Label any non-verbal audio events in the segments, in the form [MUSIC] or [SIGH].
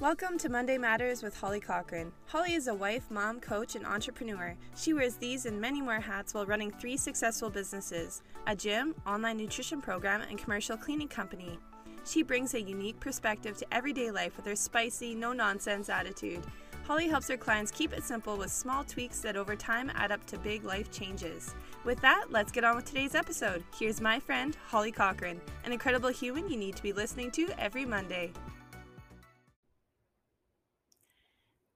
Welcome to Monday Matters with Holly Cochran. Holly is a wife, mom, coach, and entrepreneur. She wears these and many more hats while running three successful businesses a gym, online nutrition program, and commercial cleaning company. She brings a unique perspective to everyday life with her spicy, no nonsense attitude. Holly helps her clients keep it simple with small tweaks that over time add up to big life changes. With that, let's get on with today's episode. Here's my friend, Holly Cochran, an incredible human you need to be listening to every Monday.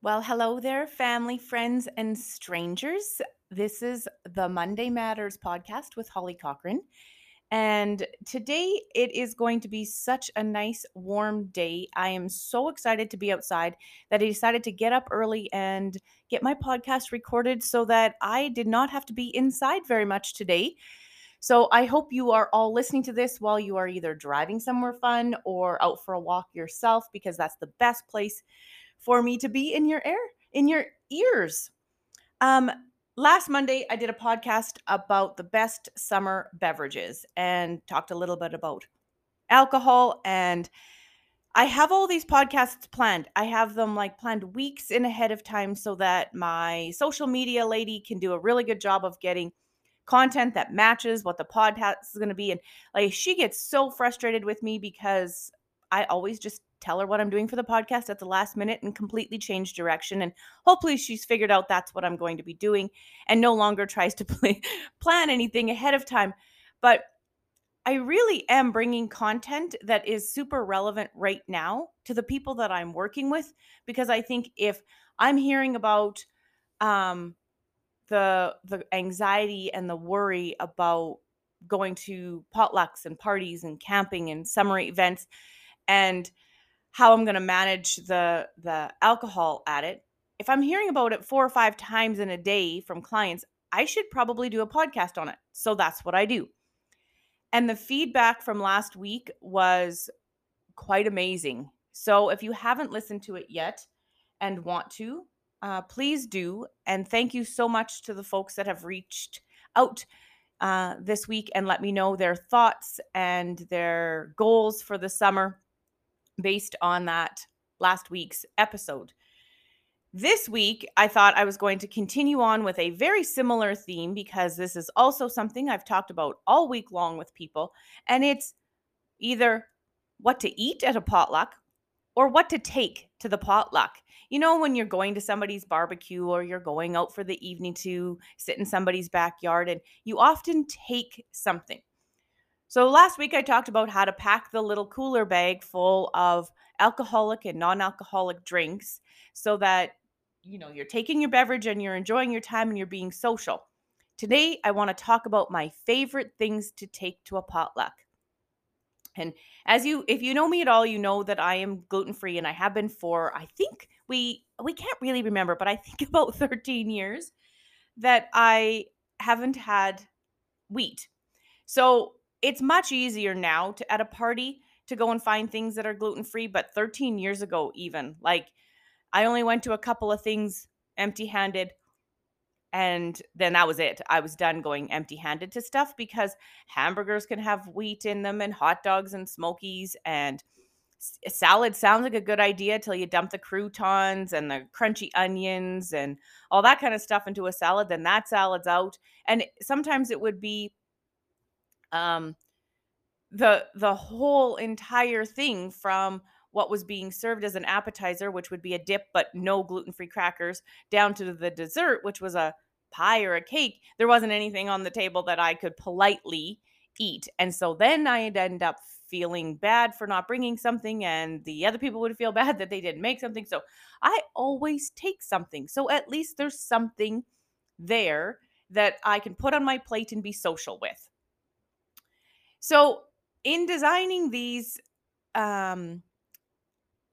Well, hello there, family, friends, and strangers. This is the Monday Matters podcast with Holly Cochran. And today it is going to be such a nice warm day. I am so excited to be outside that I decided to get up early and get my podcast recorded so that I did not have to be inside very much today. So I hope you are all listening to this while you are either driving somewhere fun or out for a walk yourself because that's the best place for me to be in your air, in your ears. Um, last Monday, I did a podcast about the best summer beverages and talked a little bit about alcohol. And I have all these podcasts planned. I have them like planned weeks in ahead of time so that my social media lady can do a really good job of getting content that matches what the podcast is going to be. And like she gets so frustrated with me because I always just tell her what I'm doing for the podcast at the last minute and completely change direction. And hopefully she's figured out that's what I'm going to be doing and no longer tries to [LAUGHS] play, plan anything ahead of time. But I really am bringing content that is super relevant right now to the people that I'm working with because I think if I'm hearing about um, the the anxiety and the worry about going to potlucks and parties and camping and summer events and how I'm going to manage the the alcohol at it. If I'm hearing about it four or five times in a day from clients, I should probably do a podcast on it. So that's what I do. And the feedback from last week was quite amazing. So if you haven't listened to it yet and want to, uh, please do. And thank you so much to the folks that have reached out uh, this week and let me know their thoughts and their goals for the summer based on that last week's episode. This week, I thought I was going to continue on with a very similar theme because this is also something I've talked about all week long with people, and it's either what to eat at a potluck or what to take to the potluck. You know, when you're going to somebody's barbecue or you're going out for the evening to sit in somebody's backyard, and you often take something. So last week I talked about how to pack the little cooler bag full of alcoholic and non-alcoholic drinks so that you know you're taking your beverage and you're enjoying your time and you're being social. Today I want to talk about my favorite things to take to a potluck. And as you if you know me at all, you know that I am gluten-free and I have been for I think we we can't really remember, but I think [LAUGHS] about 13 years that I haven't had wheat. So it's much easier now to at a party to go and find things that are gluten free but 13 years ago even like i only went to a couple of things empty handed and then that was it. I was done going empty handed to stuff because hamburgers can have wheat in them and hot dogs and smokies and a salad sounds like a good idea till you dump the croutons and the crunchy onions and all that kind of stuff into a salad then that salad's out. And sometimes it would be um the the whole entire thing from what was being served as an appetizer which would be a dip but no gluten-free crackers down to the dessert which was a pie or a cake there wasn't anything on the table that I could politely eat. And so then I'd end up feeling bad for not bringing something and the other people would feel [LAUGHS] bad that they didn't make something. So I always take something. So at least there's something there that I can put on my plate and be social with so, in designing these um,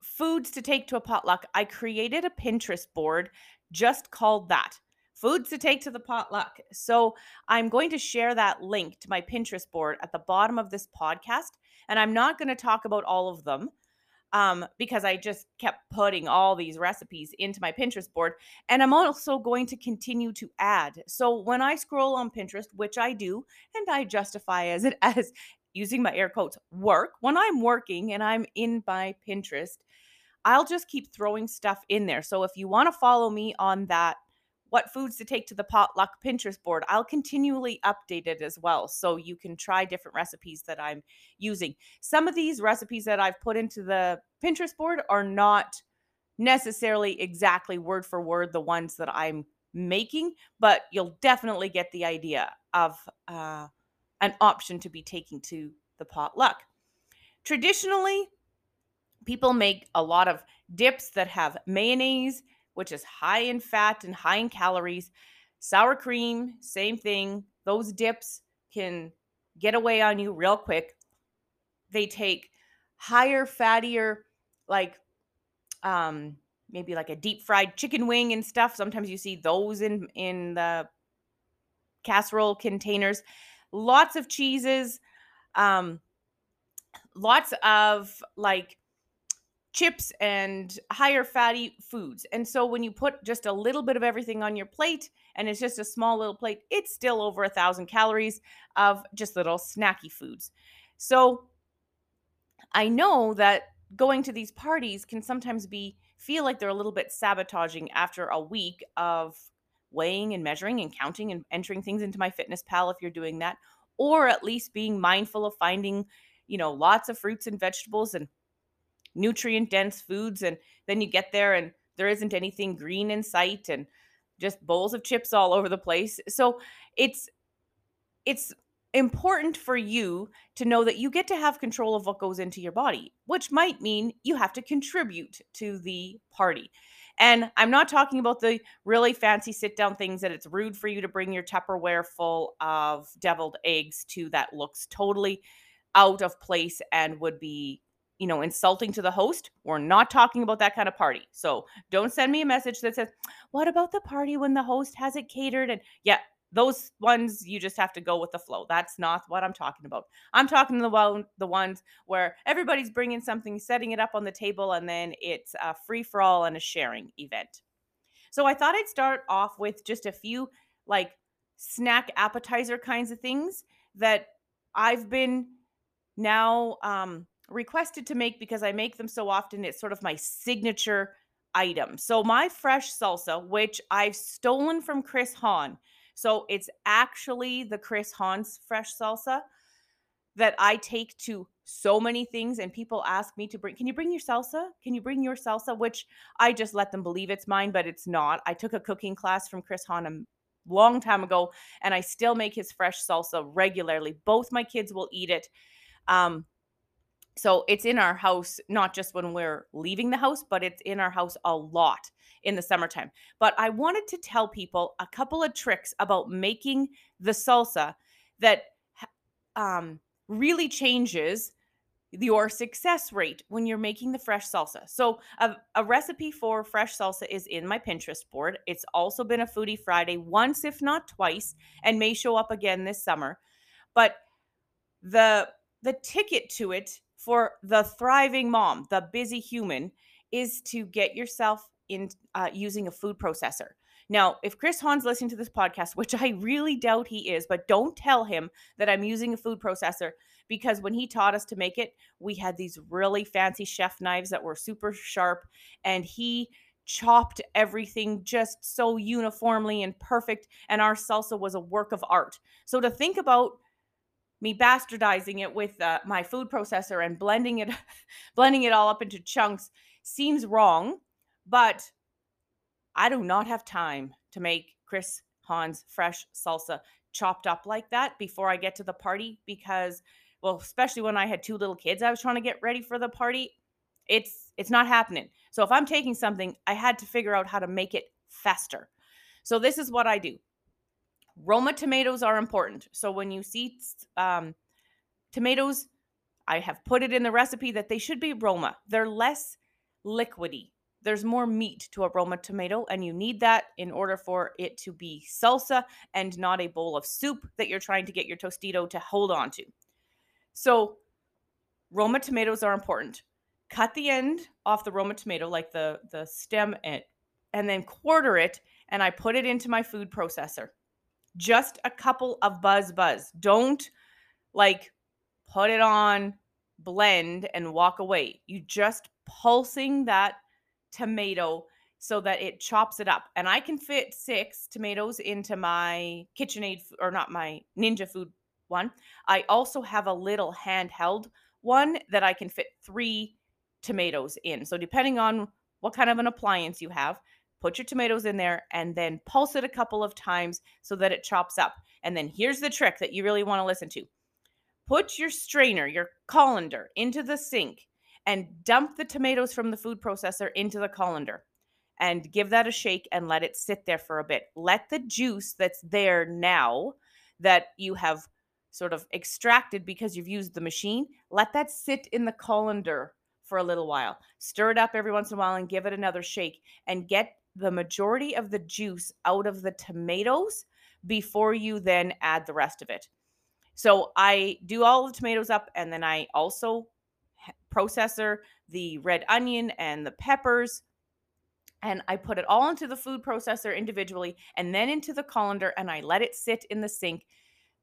foods to take to a potluck, I created a Pinterest board just called that foods to take to the potluck. So, I'm going to share that link to my Pinterest board at the bottom of this podcast. And I'm not going to talk about all of them um, because I just kept putting all these recipes into my Pinterest board. And I'm also going to continue to add. So when I scroll on Pinterest, which I do, and I justify as it [LAUGHS] as using my air quotes work, when I'm working and I'm in my Pinterest, I'll just keep throwing stuff in there. So if you want to follow me on that what foods to take to the potluck Pinterest board. I'll continually update it as well. So you can try different recipes that I'm using. Some of these recipes that I've put into the Pinterest board are not necessarily exactly word for word the ones that I'm making, but you'll definitely get the idea of uh, an option to be taking to the potluck. Traditionally, people make a lot of dips that have mayonnaise which is high in fat and high in calories. Sour cream, same thing. Those dips can get away on you real quick. They take higher, fattier, like um maybe like a deep fried chicken wing and stuff. Sometimes you see those in in the casserole containers. Lots of cheeses, um lots of like chips and higher fatty foods. And so when you put just a little bit of everything on your plate and it's just a small little plate, it's still over a thousand calories of just little snacky foods. So I know that going to these parties can sometimes be feel like they're a little bit sabotaging after a week of weighing and measuring and counting and entering things into my fitness pal if you're doing that or at least being mindful of finding you know lots of fruits and vegetables and nutrient dense foods and then you get there and there isn't anything green in sight and just bowls of chips all over the place. So it's it's important for you to know that you get to have control of what goes into your body which might mean you have to contribute to the party. And i'm not talking about the really fancy sit down things that it's rude for you to bring your tupperware full of deviled eggs to that looks totally out of place and would be you know, insulting to the host. We're not talking about that kind of party. So don't send me a message that says, What about the party when the host has it catered? And yeah, those ones you just have to go with the flow. That's not what I'm talking about. I'm talking the one, the ones where everybody's bringing something, setting it up on the table, and then it's a free for all and a sharing event. So I thought I'd start off with just a few like snack appetizer kinds of things that I've been now um, requested to make because I make them so often. It's sort of my signature item. So my fresh salsa, which I've stolen from Chris Hahn. So it's actually the Chris Hahn's fresh salsa that I take to so many things and people ask me to bring can you bring your salsa can you bring your salsa which i just let them believe it's mine but it's not i took a cooking class from chris hahn a long time ago and i still make his fresh salsa regularly both my kids will eat it um, so it's in our house not just when we're leaving the house but it's in our house a lot in the summertime but i wanted to tell people a couple of tricks about making the salsa that um, really changes your success rate when you're making the fresh salsa. So, a, a, recipe for fresh salsa is in my Pinterest board. It's also been a Foodie Friday once, if not twice, and may show up again this summer. But the the ticket to it for the thriving mom, the busy human, is to get yourself in uh, using a food processor. Now, if Chris Hahn's listening to this podcast, which I really doubt he is, but don't tell him that I'm using a food processor because when he taught us to make it, we had these really fancy chef knives that were super sharp and he chopped everything just so uniformly and perfect and our salsa was a work of art. So to think about me bastardizing it with uh, my food processor and blending it [LAUGHS] blending it all up into chunks seems wrong but i do not have time to make chris hahn's fresh salsa chopped up like that before i get to the party because well especially when i had two little kids i was trying to get ready for the party it's it's not happening. So if i'm taking something i had to figure out how to make it faster. So this is what i do Roma tomatoes are important. So when you see um, tomatoes, I have put it in the recipe that they should be Roma. They're less liquidy. There's more meat to a Roma tomato, and you need that in order for it to be salsa and not a bowl of soup that you're trying to get your tostito to hold on to. So, Roma tomatoes are important. Cut the end off the Roma tomato, like the, the stem, and, and then quarter it, and I put it into my food processor just a couple of buzz buzz. Don't like put it on, blend, and walk away. You just pulsing that tomato so that it chops it up. And I can fit six tomatoes into my KitchenAid or not my Ninja Food one. I also have a little handheld one that I can fit three tomatoes in. So depending on what kind of an appliance you have, put your tomatoes in there and then pulse it a couple of times so that it chops up. And then here's the trick that you really want to listen to. Put your strainer, your colander into the sink and dump the tomatoes from the food processor into the colander and give that a shake and let it sit there for a bit. Let the juice that's there now that you have sort of extracted because you've used the machine, let that sit in the colander for a little while. Stir it up every once in a while and give it another shake and get the majority of the juice out of the tomatoes before you then add the rest of it. So I do all the tomatoes up and then I also processor the red onion and the peppers and I put it all into the food processor individually and then into the colander and I let it sit in the sink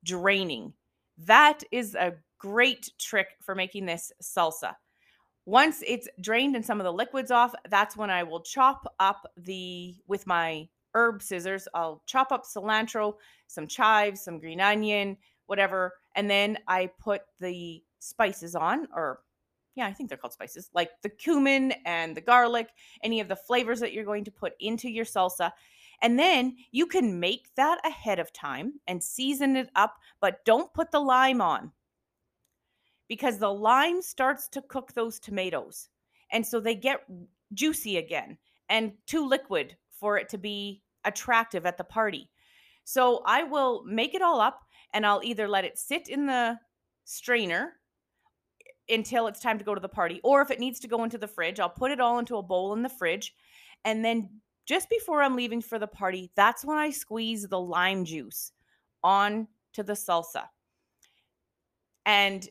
draining. That is a great trick for making this salsa. Once it's drained and some of the liquids off, that's when I will chop up the with my herb scissors. I'll chop up cilantro, some chives, some green onion, whatever, and then I put the spices on or yeah, I think they're called spices, like the cumin and the garlic, any of the flavors that you're going to put into your salsa. And then you can make that ahead of time and season it up, but don't put the lime on because the lime starts to cook those tomatoes. And so they get juicy again and too liquid for it to be attractive at the party. So I will make it all up and I'll either let it sit in the strainer until it's time to go to the party. Or if it needs to go into the fridge, I'll put it all into a bowl in the fridge. And then just before I'm leaving for the party, that's when I squeeze the lime juice on to the salsa. And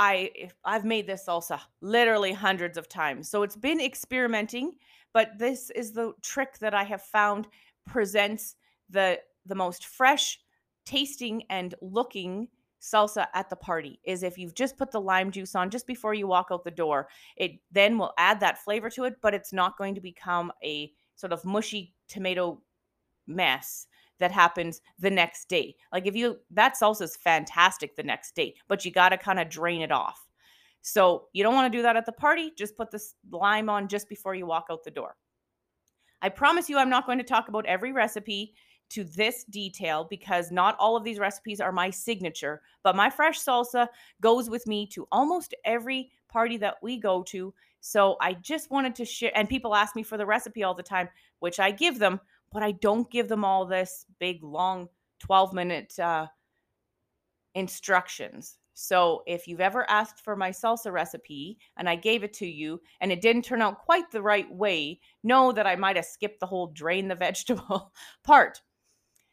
I I've made this salsa literally hundreds of times. So it's been experimenting, but this is the trick that I have found presents the the most fresh tasting and looking salsa at the party is if you've just put the lime juice on just before you walk out the door. It then will add that flavor to it, but it's not going to become a sort of mushy tomato mess that happens the next day. Like if you that salsa is fantastic the next day, but you got to kind of drain it off. So you don't want to do that at the party. Just put this lime on just before you walk out the door. I promise you, I'm not going to talk about every recipe to this detail because not all of these recipes are my signature, but my fresh salsa goes with me to almost every party that we go to. So I just wanted to share, and people ask me for the recipe all the time, which I give them, but I don't give them all this big, long 12 minute uh, instructions. So if you've ever asked for my salsa recipe and I gave it to you and it didn't turn out quite the right way, know that I might have skipped the whole drain the [LAUGHS] vegetable part.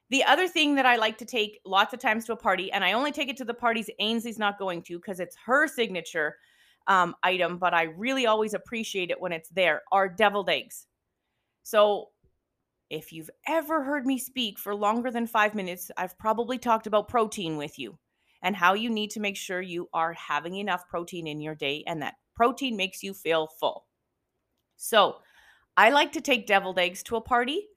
The other thing that I like to take lots of times to a party, and I only take it to the parties Ainsley's not going to because it's her signature um, item, but I really always appreciate it when it's there, are deviled eggs. So if you've ever heard me speak for longer than five minutes, I've probably talked about protein with you and how you need to make sure you are having enough protein in your day and that protein makes you feel full. So I like to take deviled eggs to a party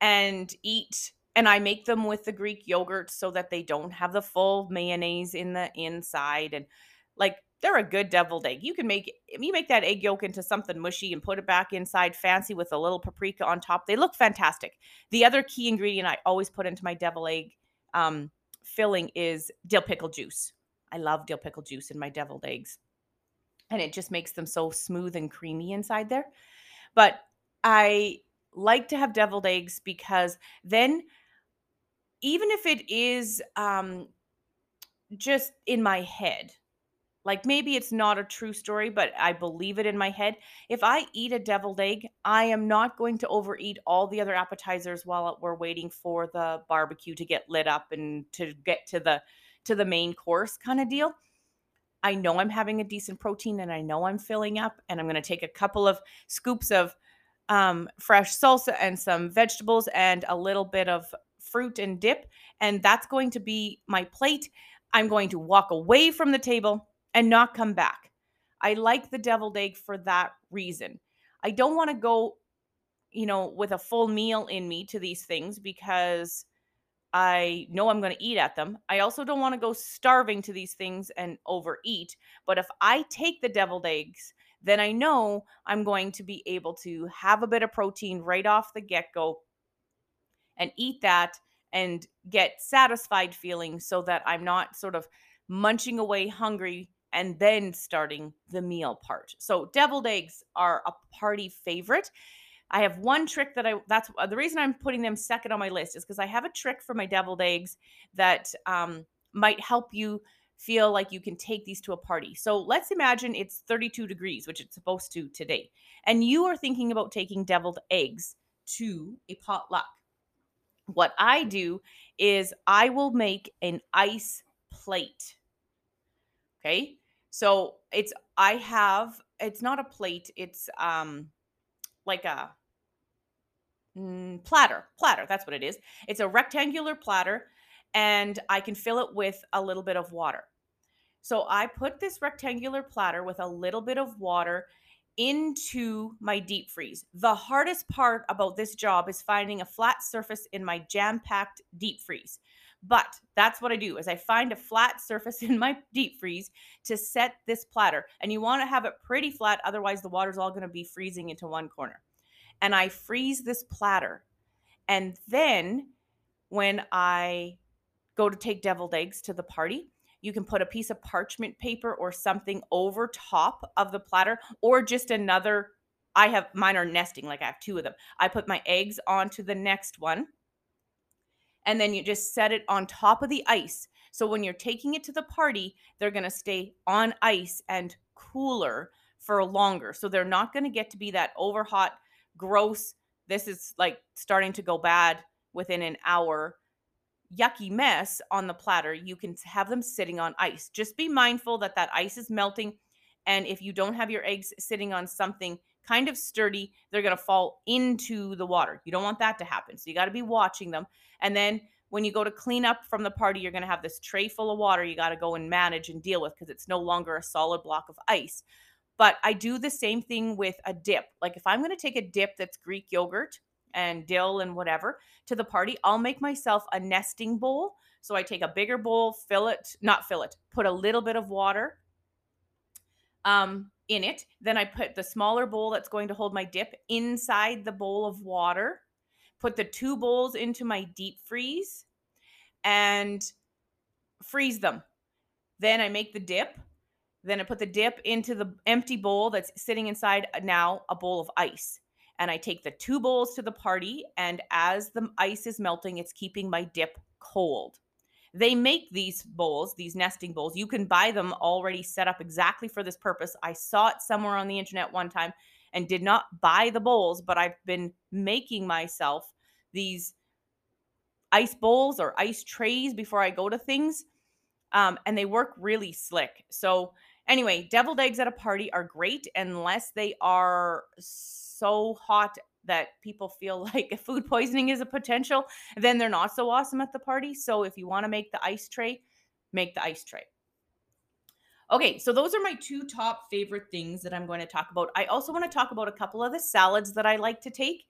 and eat and I make them with the Greek yogurt so that they don't have the full mayonnaise in the inside and like they're a good deviled egg. You can make you make that egg yolk into something mushy and put it back inside fancy with a little paprika on top. They look fantastic. The other key ingredient I always put into my devil egg um, filling is dill pickle juice. I love dill pickle juice in my deviled eggs. And it just makes them so smooth and creamy inside there. But I like to have deviled eggs because then even if it is um, just in my head, like maybe it's not a true story, but I believe it in my head. If I eat a deviled egg, I am not going to overeat all the other appetizers while we're waiting for the barbecue to get lit up and to get to the to the main course kind of deal. I know I'm having a decent protein and I know I'm filling up and I'm going to take a couple of scoops of um, fresh salsa and some vegetables and a little bit of fruit and dip. And that's going to be my plate. I'm going to walk away from the table and not come back. I like the deviled egg for that reason. I don't want to go, you know, with a full meal in me to these things because I know I'm going to eat at them. I also don't want to go starving to these things and overeat. But if I take the deviled eggs, then I know I'm going to be able to have a bit of protein right off the get go and eat that and get satisfied feeling so that I'm not sort of munching away hungry and then starting the meal part. So deviled eggs are a party favorite. I have one trick that I that's uh, the reason I'm putting them second on my list is because I have a trick for my deviled eggs that um, might help you feel like you can take these to a party. So let's imagine it's 32 degrees, which it's supposed to today, and you are thinking about taking deviled eggs to a potluck. What I do is I will make an ice plate. Okay. So it's I have it's not a plate, it's um like a mm, platter. Platter, that's what it is. It's a rectangular platter and I can fill it with a little bit of water. So I put this rectangular platter with a little bit of water into my deep freeze. The hardest part about this job is finding a flat surface in my jam-packed deep freeze. But that's what I do is I find a flat surface [LAUGHS] in my deep freeze to set this platter. And you want to have it pretty flat otherwise the water's all going to be freezing into one corner. And I freeze this platter. And then when I go to take deviled eggs to the party, you can put a piece of parchment paper or something over top of the platter or just another I have mine are nesting like I have two of them. I put my eggs onto the next one and then you just set it on top of the ice. So when you're taking it to the party, they're going to stay on ice and cooler for longer. So they're not going to get to be that over hot, gross, this is like starting to go bad within an hour yucky mess on the platter. You can have them sitting on ice. Just be mindful that that ice is melting and if you don't have your eggs sitting on something kind of sturdy, they're going to fall into the water. You don't want that to happen. So you got to be watching them. And then when you go to clean up from the party, you're going to have this tray full of water you got to go and manage and deal with because it's no longer a solid block of ice. But I do the same thing with a dip. Like if I'm going to take a dip that's Greek yogurt and dill and whatever to the party, I'll make myself a nesting bowl. So I take a bigger bowl, fill it, not fill it, put a little bit of water um, in it. Then I put the smaller bowl that's going to hold my dip inside the bowl of water. Put the two bowls into my deep freeze and freeze them. Then I make the dip. Then I put the dip into the empty bowl that's sitting inside uh, now a bowl of ice. And I take the two bowls to the party. And as the ice is melting, it's keeping my dip cold. They make these bowls, these nesting bowls. You can buy them already set up exactly for this purpose. I saw it somewhere on the internet one time and did not buy the bowls, but I've been making myself these ice bowls or ice trays before I go to things. Um, and they work really slick. So, anyway, deviled eggs at a party are great unless they are so hot that people feel [LAUGHS] like if food poisoning is a potential, then they're not so awesome at the party. So if you want to make the ice tray, make the ice tray. Okay, so those are my two top favorite things that I'm going to talk about. I also want to talk about a couple of the salads that I like to take.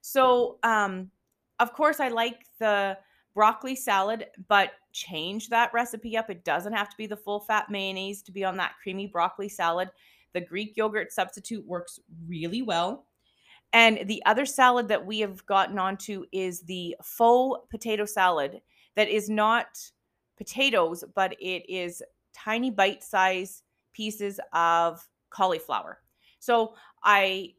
So, um, of course, I like the broccoli salad, but change that recipe up. It doesn't have to be the full fat mayonnaise to be on that creamy broccoli salad. The Greek yogurt substitute works really well. And the other salad that we have gotten onto is the faux potato salad that is not potatoes, but it is tiny bite size pieces of cauliflower. So I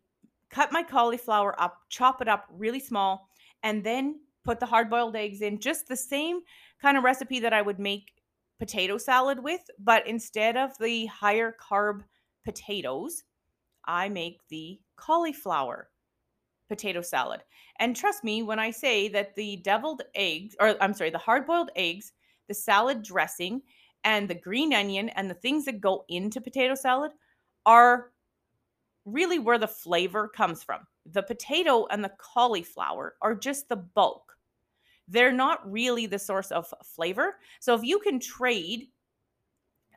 cut my cauliflower up, chop it up really small, and then put the hard boiled eggs in just the same kind of recipe that I would make potato salad with, but instead of the higher carb potatoes, I make the cauliflower potato salad. And trust me when I say that the deviled eggs, or I'm sorry, the hard boiled eggs, the salad dressing, and the green onion and the things that go into potato salad are really where the flavor comes from. The potato and the cauliflower are just the bulk. They're not really the source of flavor. So if you can trade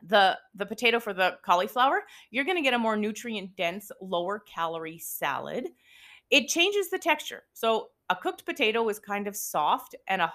the the potato for the cauliflower, you're going to get a more nutrient dense, lower calorie salad. It changes the texture. So a cooked potato is kind of soft and a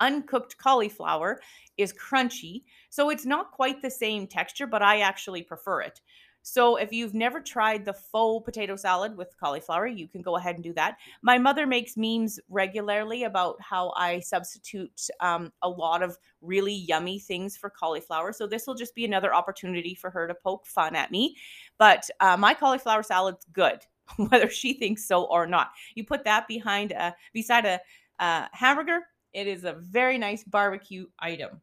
uncooked cauliflower is crunchy. So it's not quite the same texture, but I actually prefer it. So if you've never tried the faux potato salad with cauliflower, you can go ahead and do that. My mother makes memes regularly about how I substitute um, a lot of really yummy things for cauliflower. So this will just be another opportunity for her to poke fun at me. But uh, my cauliflower salad's good, [LAUGHS] whether she thinks so or not. You put that behind a beside a, a hamburger. It is a very nice barbecue item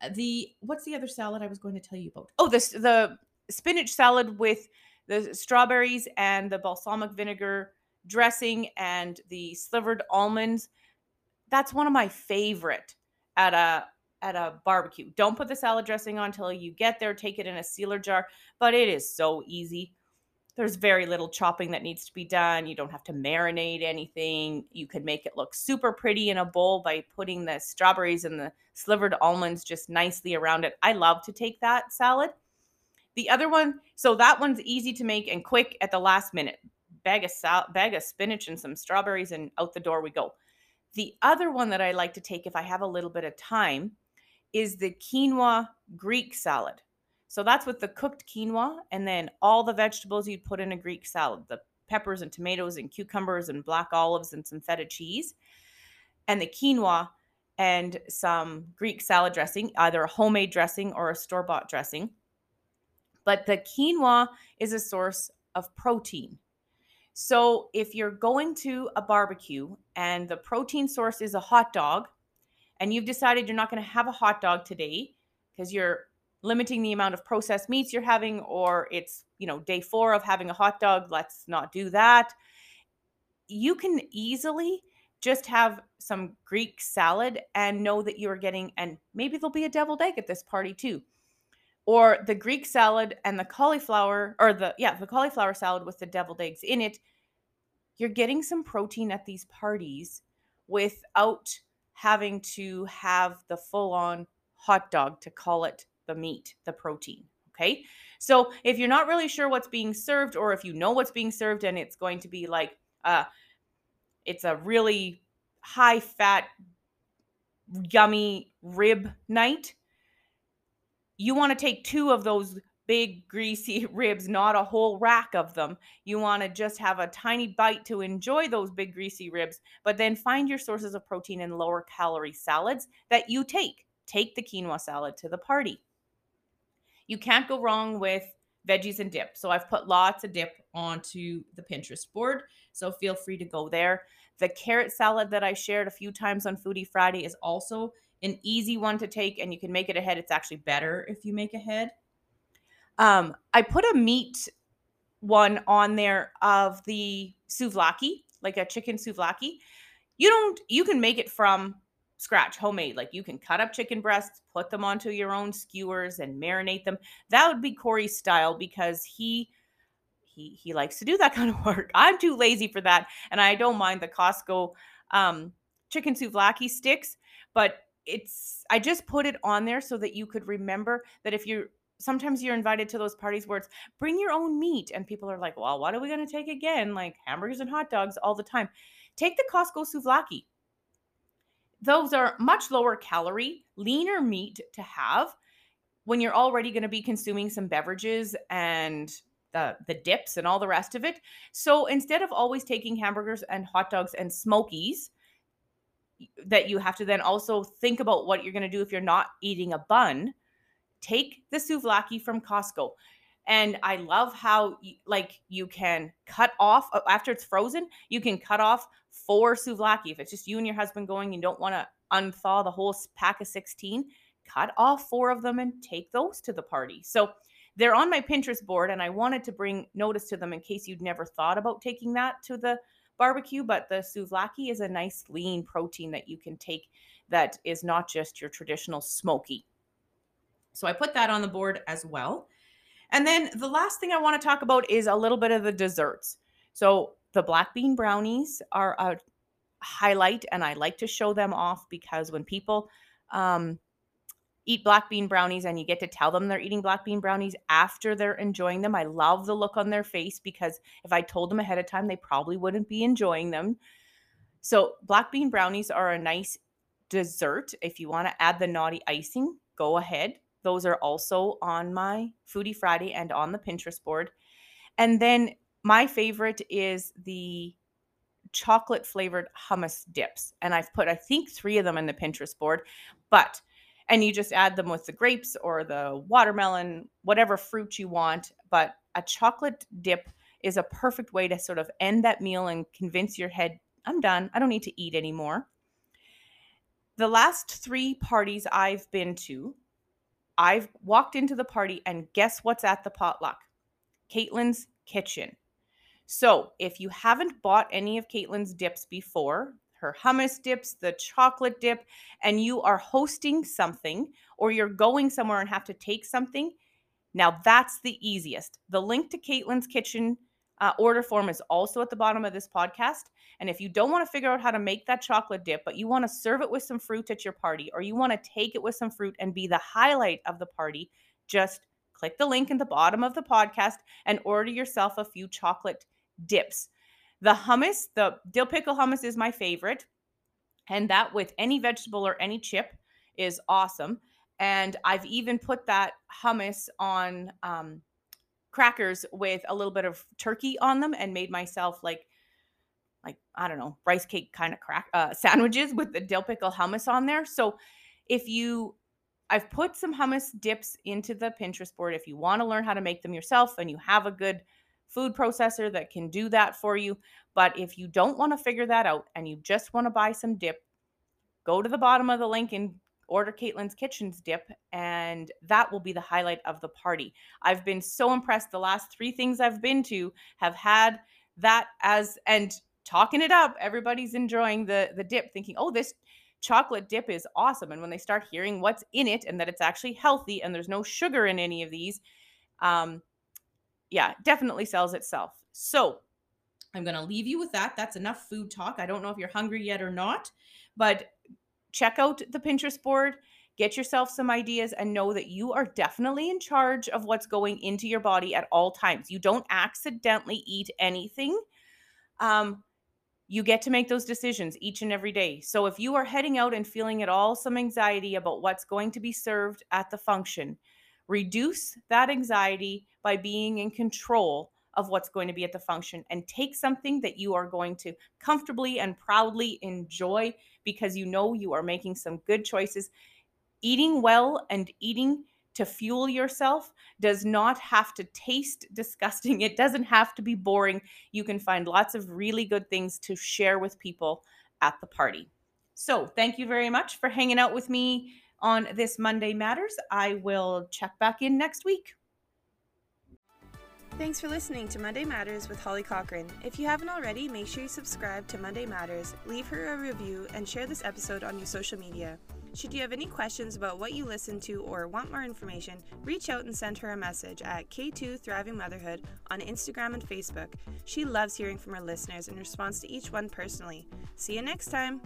uh, the what's the other salad I was going to tell you about? Oh, this the spinach salad with the strawberries and the balsamic vinegar dressing and the slivered almonds. That's one of my favorite at a at a barbecue. Don't put the salad dressing on until you get there. Take it in a sealer jar, but it is so easy. There's very little chopping that needs to be done. You don't have to marinate anything. You could make it look super pretty in a bowl by putting the strawberries and the slivered almonds just nicely around it. I love to take that salad. The other one, so that one's easy to make and quick at the last minute. Bag of sal- bag of spinach and some strawberries and out the door we go. The other one that I like to take if I have a little bit of time is the quinoa Greek salad. So that's with the cooked quinoa and then all the vegetables you'd put in a Greek salad the peppers and tomatoes and cucumbers and black olives and some feta cheese. And the quinoa and some Greek salad dressing, either a homemade dressing or a store bought dressing. But the quinoa is a source of protein. So if you're going to a barbecue and the protein source is a hot dog, and you've decided you're not going to have a hot dog today because you're limiting the amount of processed meats you're having or it's you know day four of having a hot dog let's not do that. You can easily just have some greek salad and know that you're getting and maybe there'll be a deviled egg at this party too. Or the greek salad and the cauliflower or the yeah the cauliflower salad with the deviled eggs in it you're getting some protein at these parties without having to have the full on hot dog to call it the meat, the protein. Okay. So if you're not really sure what's being served, or if you know what's being served and it's going to be like, uh, it's a really high fat, yummy rib night, you want to take two of those big greasy [LAUGHS] ribs, not a whole rack of them. You want to just have a tiny bite to enjoy those big greasy ribs, but then find your sources of protein in lower calorie salads that you take. Take the quinoa salad to the party. You can't go wrong with veggies and dip. So I've put lots of dip onto the Pinterest board. So feel free to go there. The carrot salad that I shared a few times on Foodie Friday is also an easy one to take, and you can make it ahead. It's actually better if you make ahead. Um, I put a meat one on there of the souvlaki, like a chicken souvlaki. You don't, you can make it from scratch, homemade. Like you can cut up chicken breasts, put them onto your own skewers and marinate them. That would be Corey's style because he he he likes to do that [LAUGHS] kind of work. I'm too lazy for that, and I don't mind the Costco um, chicken souvlaki sticks, but it's I just put it on there so that you could remember that if you're sometimes you're invited to those parties where it's bring your own meat and people are like, "Well, what are we going to take again? Like hamburgers and hot dogs all the time." Take the Costco souvlaki those are much lower calorie, leaner meat to have when you're already going to be consuming some beverages and the the dips and all the rest of it. So instead of always taking hamburgers and hot dogs and smokies that you have to then also think about what you're going to do if you're not eating a bun, take the souvlaki from Costco. And I love how like you can cut off after it's frozen, you can cut off four souvlaki. If it's just you and your husband going, you don't want to unthaw the whole pack of 16, cut off four of them and take those to the party. So they're on my Pinterest board, and I wanted to bring notice to them in case you'd never thought about taking that to the barbecue. But the souvlaki is a nice lean protein that you can take that is not just your traditional smoky. So I put that on the board as well. And then the last thing I want to talk about is a little bit of the desserts. So the black bean brownies are a highlight, and I like to show them off because when people, um, eat black bean brownies and you get to tell them they're eating black bean brownies after they're enjoying them. I love the look on their face because if I told them ahead of time, they probably wouldn't be enjoying them. So, black bean brownies are a nice dessert. If you want to add the naughty icing, go ahead. Those are also on my Foodie Friday and on the Pinterest board. And then my favorite is the chocolate flavored hummus dips. And I've put, I think, three of them in the Pinterest board. But and you just add them with the grapes or the watermelon, whatever fruit you want. But a chocolate dip is a perfect way to sort of end that meal and convince your head, I'm done. I don't need to eat anymore. The last three parties I've been to, I've walked into the party and guess what's at the potluck? Caitlin's kitchen. So if you haven't bought any of Caitlin's dips before, her hummus dips, the chocolate dip, and you are hosting something or you're going somewhere and have to take something, now that's the easiest. The link to Caitlin's kitchen uh, order form is also at the bottom of this podcast. And if you don't want to figure out how to make that chocolate dip, but you want to serve it with some fruit at your party, or you want to take it with some fruit and be the highlight of the party, just click the link in the bottom of the podcast and order yourself a few chocolate dips. The hummus, the dill pickle hummus is my favorite. And that with any vegetable or any chip is awesome. And I've even put that hummus on um, crackers with a little bit of turkey on them and made myself like like I don't know rice cake kind of crack uh, sandwiches with the dill pickle hummus on there. So if you I've put some hummus dips into the Pinterest board if you want to learn how to make them yourself and you have a good food processor that can do that for you. But if you don't want to figure that out and you just want to buy some dip, go to the bottom of the link and order Caitlin's Kitchen's dip, and that will be the highlight of the party. I've been so impressed. The last three things I've been to have had that as and talking it up. Everybody's enjoying the the dip, thinking, "Oh, this chocolate dip is awesome." And when they start hearing what's in it and that it's actually healthy and there's no sugar in any of these, um, yeah, definitely sells itself. So I'm going to leave you with that. That's enough food talk. I don't know if you're hungry yet or not, but check out the Pinterest board, get yourself some ideas, and know that you are definitely in charge of what's going into your body at all times. You don't accidentally eat anything. Um, you get to make those decisions each and every day. So if you are heading out and feeling at all some anxiety about what's going to be served at the function, reduce that anxiety by being in control of what's going to be at the function and take something that you are going to comfortably and proudly enjoy because you know you are making some good choices. Eating well and eating to fuel yourself does not have to taste [LAUGHS] disgusting. It doesn't have to be boring. You can find lots of really good things to share with people at the party. So, thank you very much for hanging out with me on this Monday Matters. I will check back in next week. Thanks for listening to Monday Matters with Holly Cochran. If you haven't already, make sure you subscribe to Monday Matters, leave her a review, and share this episode on your social media. Should you have any questions about what you listen to or want more information, reach out and send her a message at K2 Thriving Motherhood on Instagram and Facebook. She loves hearing from her listeners and responds to each one personally. See you next time.